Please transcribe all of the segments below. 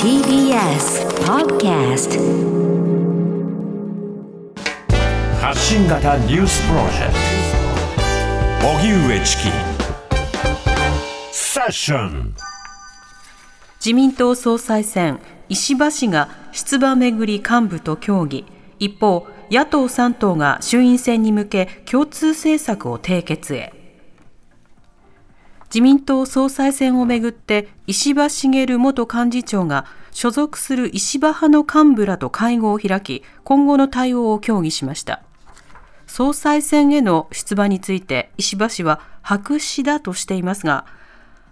TBS Podcast 発信型ニュースプロジェクト。荻上チキ。セッション。自民党総裁選。石破氏が出馬めぐり幹部と協議。一方野党3党が衆院選に向け共通政策を締結へ自民党総裁選をめぐって石破茂元幹事長が所属する石破派の幹部らと会合を開き今後の対応を協議しました。総裁選への出馬について石破氏は白紙だとしていますが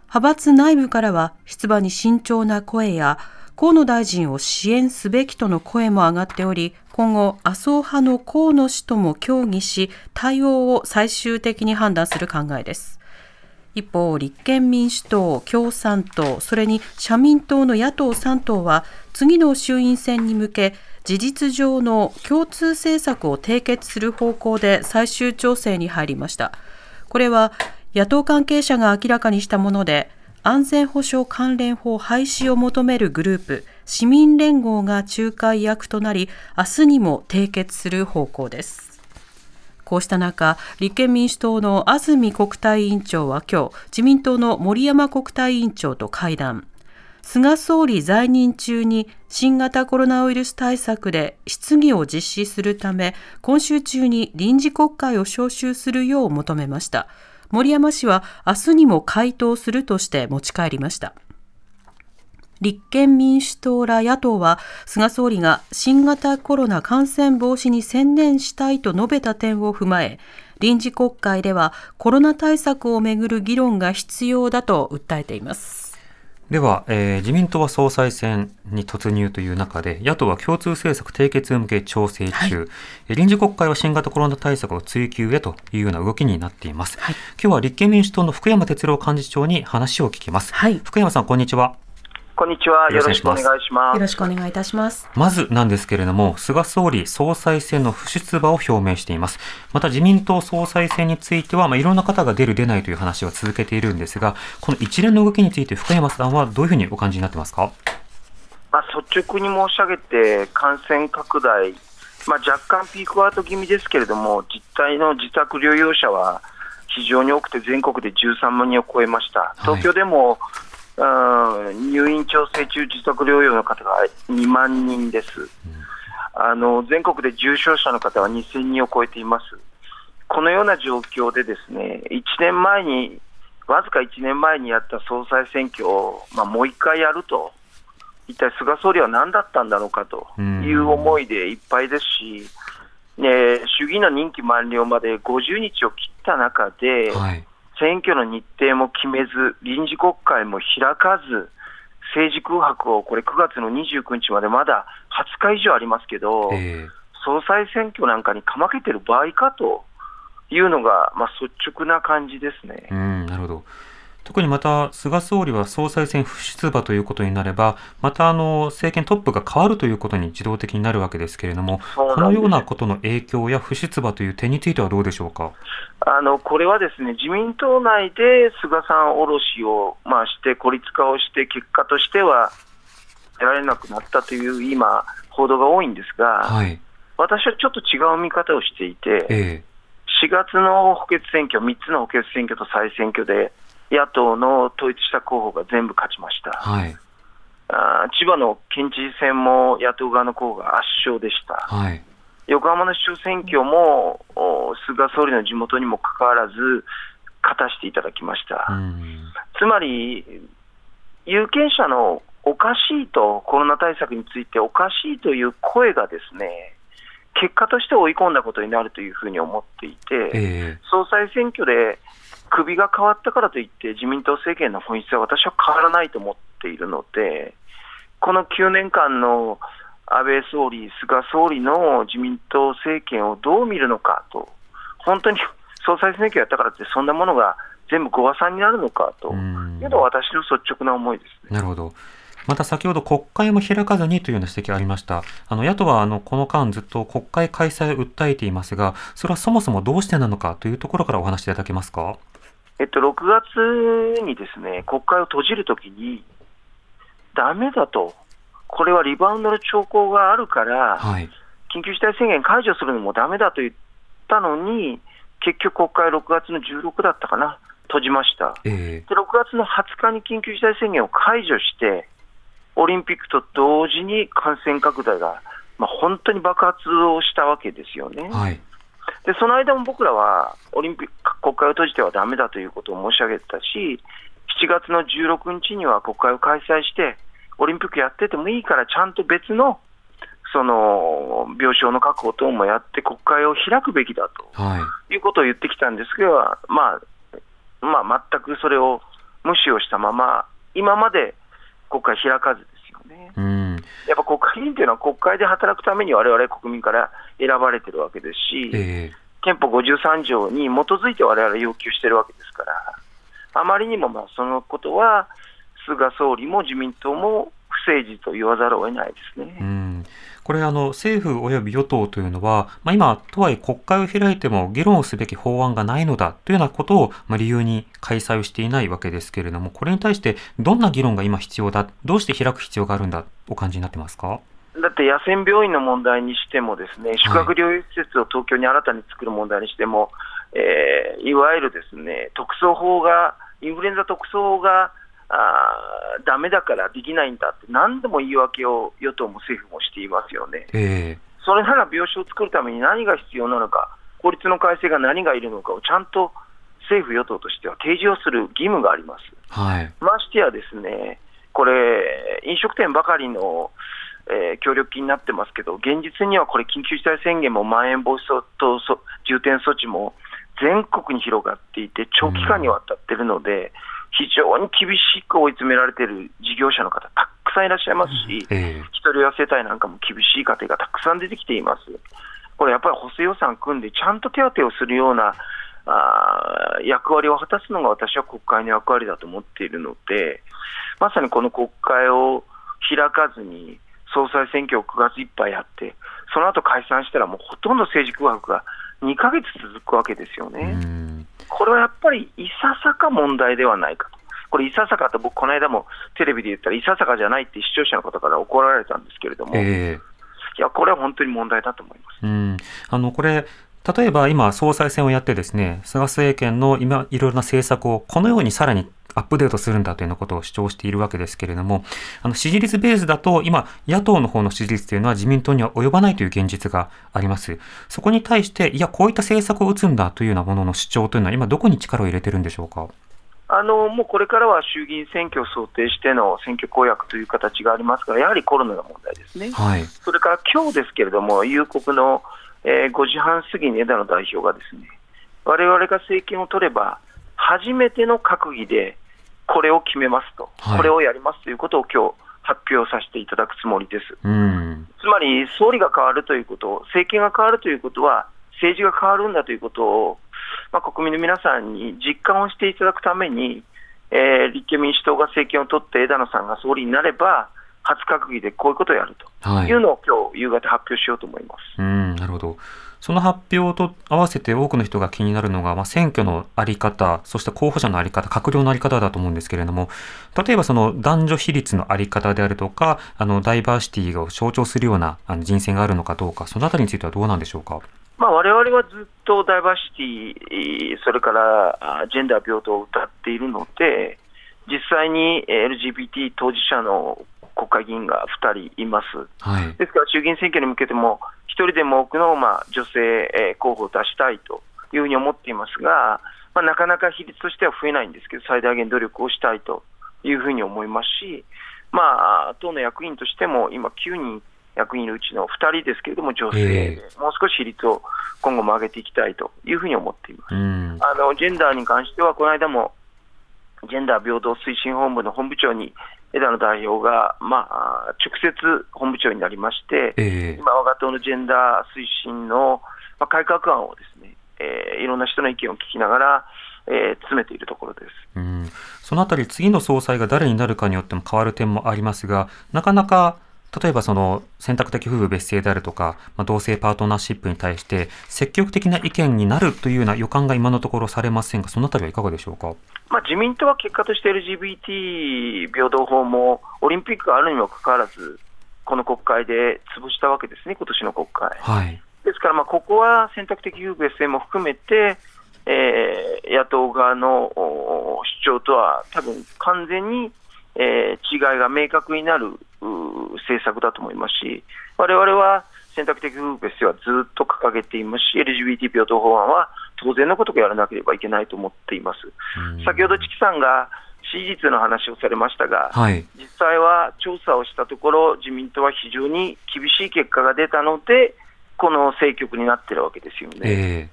派閥内部からは出馬に慎重な声や河野大臣を支援すべきとの声も上がっており今後麻生派の河野氏とも協議し対応を最終的に判断する考えです。一方立憲民主党共産党それに社民党の野党3党は次の衆院選に向け事実上の共通政策を締結する方向で最終調整に入りました。これは野党関係者が明らかにしたもので安全保障関連法廃止を求めるグループ市民連合が仲介役となり明日にも締結する方向です。こうした中、立憲民主党の安住国対委員長は今日、自民党の森山国対委員長と会談。菅総理在任中に新型コロナウイルス対策で質疑を実施するため、今週中に臨時国会を召集するよう求めました。森山氏は明日にも回答するとして持ち帰りました。立憲民主党ら野党は菅総理が新型コロナ感染防止に専念したいと述べた点を踏まえ臨時国会ではコロナ対策をめぐる議論が必要だと訴えていますでは、えー、自民党は総裁選に突入という中で、野党は共通政策締結へ向け調整中、はい、臨時国会は新型コロナ対策を追及へというような動きになっています。はい、今日は立憲民主党の福山哲郎幹事長に話を聞きます。はい、福山さん、こんにちは。こんにちは。よろしくお願いします。よろしくお願いいたします。まずなんですけれども、菅総理総裁選の不出馬を表明しています。また自民党総裁選については、まあ、いろんな方が出る出ないという話は続けているんですが、この一連の動きについて福山さんはどういうふうにお感じになってますか？まあ、率直に申し上げて、感染拡大、まあ、若干ピークアウト気味ですけれども、実態の自宅療養者は非常に多くて、全国で13万人を超えました。東京でも、はい入院調整中、自宅療養の方が2万人です、あの全国で重症者の方は2000人を超えています。このような状況で、ですね1年前に、わずか1年前にやった総裁選挙を、まあ、もう一回やると、一体菅総理は何だったんだろうかという思いでいっぱいですし、ね、衆議院の任期満了まで50日を切った中で、はい選挙の日程も決めず、臨時国会も開かず、政治空白をこれ9月の29日までまだ20日以上ありますけど、えー、総裁選挙なんかにかまけてる場合かというのが、まあ、率直な感じですね。うんなるほど特にまた菅総理は総裁選不出馬ということになれば、またあの政権トップが変わるということに自動的になるわけですけれども、このようなことの影響や不出馬という点についてはどうでしょうか？あのこれはですね自民党内で菅さんおろしを、まあ、して孤立化をして、結果としては得られなくなったという今、報道が多いんですが、はい、私はちょっと違う見方をしていて、ええ、4月の補欠選挙、3つの補欠選挙と再選挙で、野党の統一した候補が全部勝ちました。はい、あ千葉の県知事選も野党側の候補が圧勝でした。はい、横浜の市長選挙も菅総理の地元にもかかわらず勝たせていただきました。つまり有権者のおかしいと、コロナ対策についておかしいという声がですね、結果として追い込んだことになるというふうに思っていて、えー、総裁選挙で首が変わったからといって、自民党政権の本質は私は変わらないと思っているので、この9年間の安倍総理、菅総理の自民党政権をどう見るのかと、本当に総裁選挙やったからって、そんなものが全部ご破算になるのかというのは、私の率直な思いです、ね、なるほどまた先ほど国会も開かずにというような指摘がありました。あの野党はあのこの間ずっと国会開催を訴えていますが、それはそもそもどうしてなのかというところからお話しいただけますか？えっと、6月にですね国会を閉じるときに、だめだと、これはリバウンドの兆候があるから、はい。緊急事態宣言解除するのもだめだと言ったのに、結局、国会6月の16だったかな、閉じました。えで6月の20日に緊急事態宣言を解除して、オリンピックと同時に感染拡大が、まあ、本当に爆発をしたわけですよね。えはい。でその間も僕らはオリンピック国会を閉じてはだめだということを申し上げてたし、7月の16日には国会を開催して、オリンピックやっててもいいから、ちゃんと別のその病床の確保等もやって、国会を開くべきだとはい。いうことを言ってきたんですけど、まあ、まあ、全くそれを無視をしたまま、今まで国会開かず。やっぱ国会議員というのは国会で働くために我々国民から選ばれてるわけですし、ええ憲法53条に基づいて我々要求してるわけですから、あまりにもまあそのことは、菅総理も自民党も不誠実と言わざるを得ないですね。うん、これあの政府及び与党というのは、まあ、今とはいえ国会を開いても議論をすべき法案がないのだというようなことを、まあ、理由に開催をしていないわけですけれどもこれに対してどんな議論が今必要だどうして開く必要があるんだお感じになってますか？だって野戦病院の問題にしても、ですね宿泊療養施設を東京に新たに作る問題にしても、えーいわゆるですね特措法が、インフルエンザ特措法がだめだからできないんだって、何度も言い訳を与党も政府もしていますよね。えそれなら病床を作るために何が必要なのか、法律の改正が何がいるのかをちゃんと政府・与党としては提示をする義務があります。えはいましてやですね、これ、飲食店ばかりの、えー協力金になってますけど、現実にはこれ、緊急事態宣言もまん延防止等そ重点措置も全国に広がっていて、長期間にわたっているので、非常に厳しく追い詰められている事業者の方、たくさんいらっしゃいますし、ええ一人親世帯なんかも厳しい家庭がたくさん出てきています。これやっぱり補正予算組んで、ちゃんと手当てをするようなあー役割を果たすのが私は国会の役割だと思っているので、まさにこの国会を開かずに、総裁選挙を9月いっぱいやって、その後解散したら、もうほとんど政治空白が2ヶ月続くわけですようね。んこれはやっぱりいささか問題ではないかと。これ、いささかと僕、この間もテレビで言ったら、いささかじゃないって視聴者の方から怒られたんですけれども、いええや、これは本当に問題だと思います。うん、あのこれ例えば今総裁選をやってですね菅政権の今いろいろな政策をこのようにさらにアップデートするんだというようなことを主張しているわけですけれどもあの支持率ベースだと今野党の方の支持率というのは自民党には及ばないという現実があります。そこに対していやこういった政策を打つんだというようなものの主張というのは今どこに力を入れてるんでしょうか？あのもうこれからは衆議院選挙を想定しての選挙公約という形がありますが、やはりコロナが問題ですね。はい。それから今日ですけれども、夕刻の、えー5時半過ぎに枝野代表がですね、我々が政権を取れば、初めての閣議でこれを決めますと、はいこれをやりますということを今日発表させていただくつもりです。うんつまり総理が変わるということ、政権が変わるということは、政治が変わるんだということを、まあ、国民の皆さんに実感をしていただくために、えー立憲民主党が政権を取って枝野さんが総理になれば、初閣議でこういうことをやるとはいいうのを今日夕方発表しようと思います。うん、なるほど。その発表と合わせて多くの人が気になるのが、まあ、選挙のあり方、そして候補者のあり方、閣僚のあり方だと思うんですけれども、例えばその男女比率のあり方であるとか、あのダイバーシティを象徴するようなあの人選があるのかどうか、そのあたりについてはどうなんでしょうか？まあ、我々はずっとダイバーシティ、それからジェンダー平等を謳っているので、実際に LGBT 当事者の国会議員が2人います。はい。ですから衆議院選挙に向けても、一人でも多くの、まあ、女性、えー候補を出したいというふうに思っていますが、まあ、なかなか比率としては増えないんですけど、最大限努力をしたいというふうに思いますし、まあ、党の役員としても、今、9人役員いるうちの2人ですけれども、女性で、えもう少し比率を今後も上げていきたいというふうに思っています。うん。あのジェンダーに関しては、この間もジェンダー平等推進本部の本部長に枝野代表が、まあ、直接本部長になりまして、ええ今、我が党のジェンダー推進の、まあ、改革案をですね、えーいろんな人の意見を聞きながら、えー詰めているところです。うん、そのあたり次の総裁が誰になるかによっても変わる点もありますが、なかなか例えばその選択的夫婦別姓であるとか、まあ、同性パートナーシップに対して積極的な意見になるというような予感が今のところされませんが、そのあたりはいかがでしょうか？まあ、自民党は結果として LGBT 平等法もオリンピックがあるにもかかわらず、この国会で潰したわけですね、今年の国会。はい、ですから、ここは選択的夫婦別姓も含めて、えー、野党側の主張とは多分完全に、えー、違いが明確になる政策だと思いますし、われわれは選択的夫婦別姓はずっと掲げていますし、LGBT 平等法案は当然のことをやらなければいけないと思っています。先ほど、チキさんが支持率の話をされましたが、はい、実際は調査をしたところ、自民党は非常に厳しい結果が出たので、この政局になってるわけですよね。え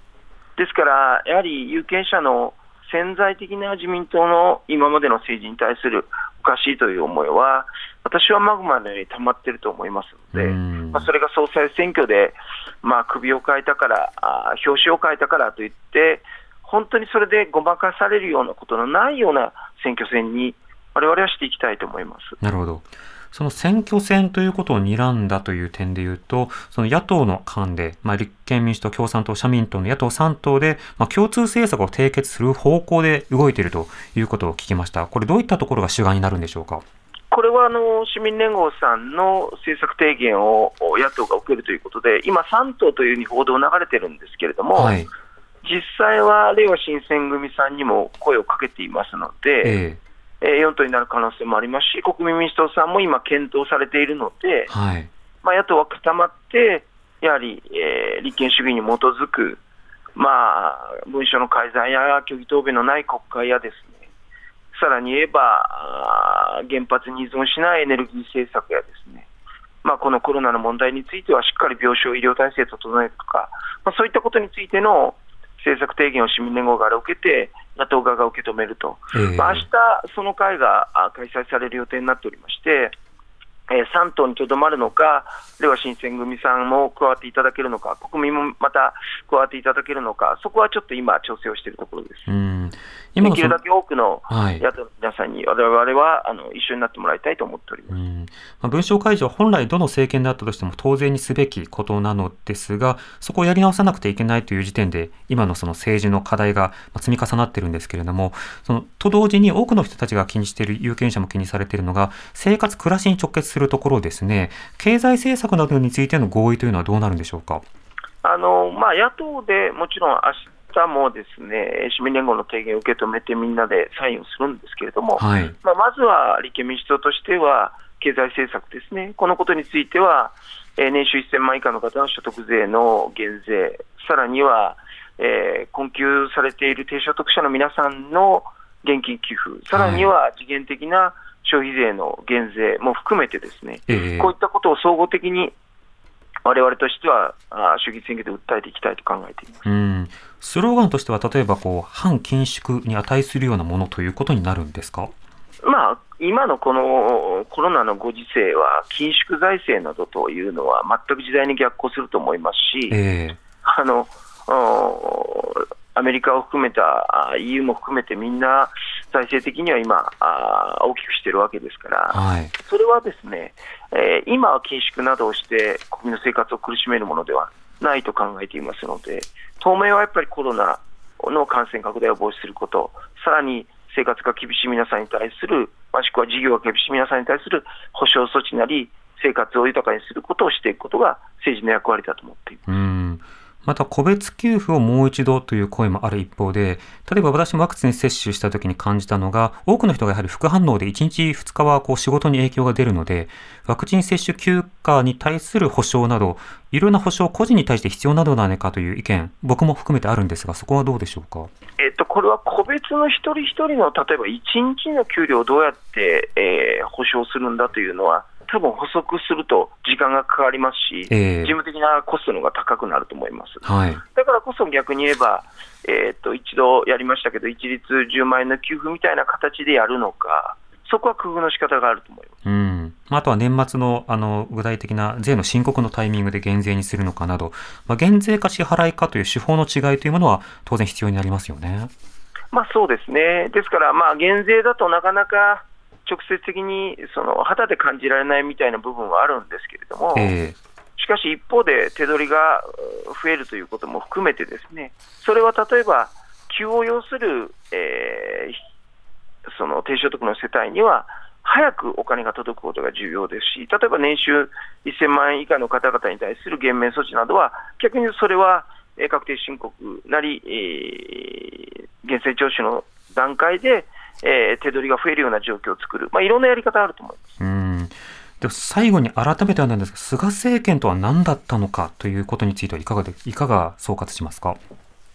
ー、ですから、やはり有権者の潜在的な自民党の今までの政治に対するおかしいという思いは、私はマグマのように溜まっていると思いますので、まあ、それが総裁選挙で、まあ、首を変えたからあ、表紙を変えたからといって、本当にそれでごまかされるようなことのないような選挙戦に、われわれはしていきたいと思います。なるほどその選挙戦ということを睨んだという点でいうと、その野党の間で、まあ、立憲民主党、共産党、社民党の野党3党で、まあ、共通政策を締結する方向で動いているということを聞きました。これどういったところが主眼になるんでしょうか？これはあの市民連合さんの政策提言を野党が受けるということで、今、3党というふうに報道流れてるんですけれども、はい、実際はれいわ新選組さんにも声をかけていますので、えー、4党になる可能性もありますし、国民民主党さんも今、検討されているので、はい、まあ、野党は固まって、やはり、えー、立憲主義に基づく、まあ、文書の改ざんや虚偽答弁のない国会やですね、さらに言えば、原発に依存しないエネルギー政策やですね、まあ、このコロナの問題についてはしっかり病床、医療体制を整えるとか、まあ、そういったことについての政策提言を市民連合から受けて、野党側が受け止めると、えー、まあ明日その会が開催される予定になっておりまして、えー、3党にとどまるのか、れは新選組さんも加わっていただけるのか、国民もまた加わっていただけるのか、そこはちょっと今、調整をしているところです。うん。できるだけ多くの野党の皆さんに、われわれはあの一緒になってもらいたいと思っております、まあ、文章解除は本来、どの政権であったとしても当然にすべきことなのですが、そこをやり直さなくてはいけないという時点で、今のその政治の課題が積み重なっているんですけれども、そのと同時に多くの人たちが気にしている、有権者も気にされているのが、生活、暮らしに直結するところですね、経済政策などについての合意というのはどうなるんでしょうか？あのまあ、野党でもちろん明日もですね市民連合の提言を受け止めてみんなでサインをするんですけれども、はい、まあ、まずは立憲民主党としては経済政策ですね、このことについては、えー、年収1000万以下の方の所得税の減税、さらには、えー、困窮されている低所得者の皆さんの現金給付、さらには次元的な消費税の減税も含めてですね、えー、こういったことを総合的にわれわれとしてはあ衆議院選挙で訴えていきたいと考えています。うん。スローガンとしては、例えばこう反緊縮に値するようなものということになるんですか、まあ、今のこのコロナのご時世は、緊縮財政などというのは、全く時代に逆行すると思いますし、えー、あのアメリカを含めた EU も含めてみんな財政的には今、大きくしているわけですから、はい、それはですね、えー、今は緊縮などをして国民の生活を苦しめるものではないと考えていますので、当面はやっぱりコロナの感染拡大を防止すること、さらに生活が厳しい皆さんに対する、もしくは事業が厳しい皆さんに対する保障措置なり、生活を豊かにすることをしていくことが政治の役割だと思っています。また個別給付をもう一度という声もある一方で、例えば私もワクチン接種した時に感じたのが、多くの人がやはり副反応で1日2日はこう仕事に影響が出るので、ワクチン接種休暇に対する保障など、いろんな保障、個人に対して必要なのではないかという意見、僕も含めてあるんですが、そこはどうでしょうか？えっと、これは個別の一人一人の、例えば1日の給料をどうやって、えー、保障するんだというのは、多分補足すると時間がかかりますし、えー、事務的なコストの方が高くなると思います。はい、だからこそ逆に言えば、えー、っと一度やりましたけど、一律10万円の給付みたいな形でやるのか、そこは工夫の仕方があると思います。うんあとは年末のあの具体的な税の申告のタイミングで減税にするのかなど、まあ、減税か支払いかという手法の違いというものは当然必要になりますよね。まあそうですね。ですから、まあ減税だとなかなか直接的にその肌で感じられないみたいな部分はあるんですけれども、えしかし一方で手取りがう増えるということも含めて、ですねそれは例えば、急を要する、えーその低所得の世帯には、早くお金が届くことが重要ですし、例えば年収1000万円以下の方々に対する減免措置などは、逆にそれはえー確定申告なり、えー源泉徴収の段階で、えー手取りが増えるような状況を作る、まあ、いろんなやり方あると思います。えうん。では最後に改めてなんですが、菅政権とは何だったのかということについてはいかがで、いかが総括しますか？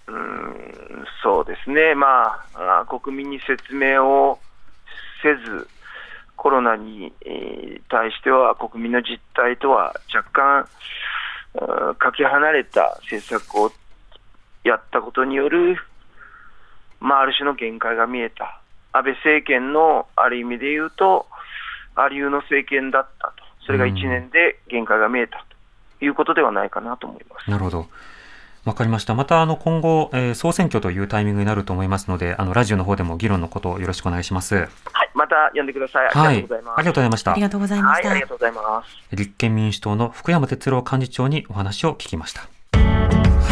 うーんそうですね、まあ、あ国民に説明をせず、コロナに、えー対しては国民の実態とは若干、うんかけ離れた政策をやったことによる、まあ、ある種の限界が見えた、安倍政権のある意味で言うと、ありうの政権だったと、それが1年で限界が見えたということではないかなと思います。なるほど。わかりました。また、あの、今後、えー総選挙というタイミングになると思いますので、あの、ラジオの方でも議論のことをよろしくお願いします。はい、また呼んでください。あはい。りがとうございます。ありがとうございましたあり。がとうございまはい、した。ありがとうございます。立憲民主党の福山哲郎幹事長にお話を聞きました。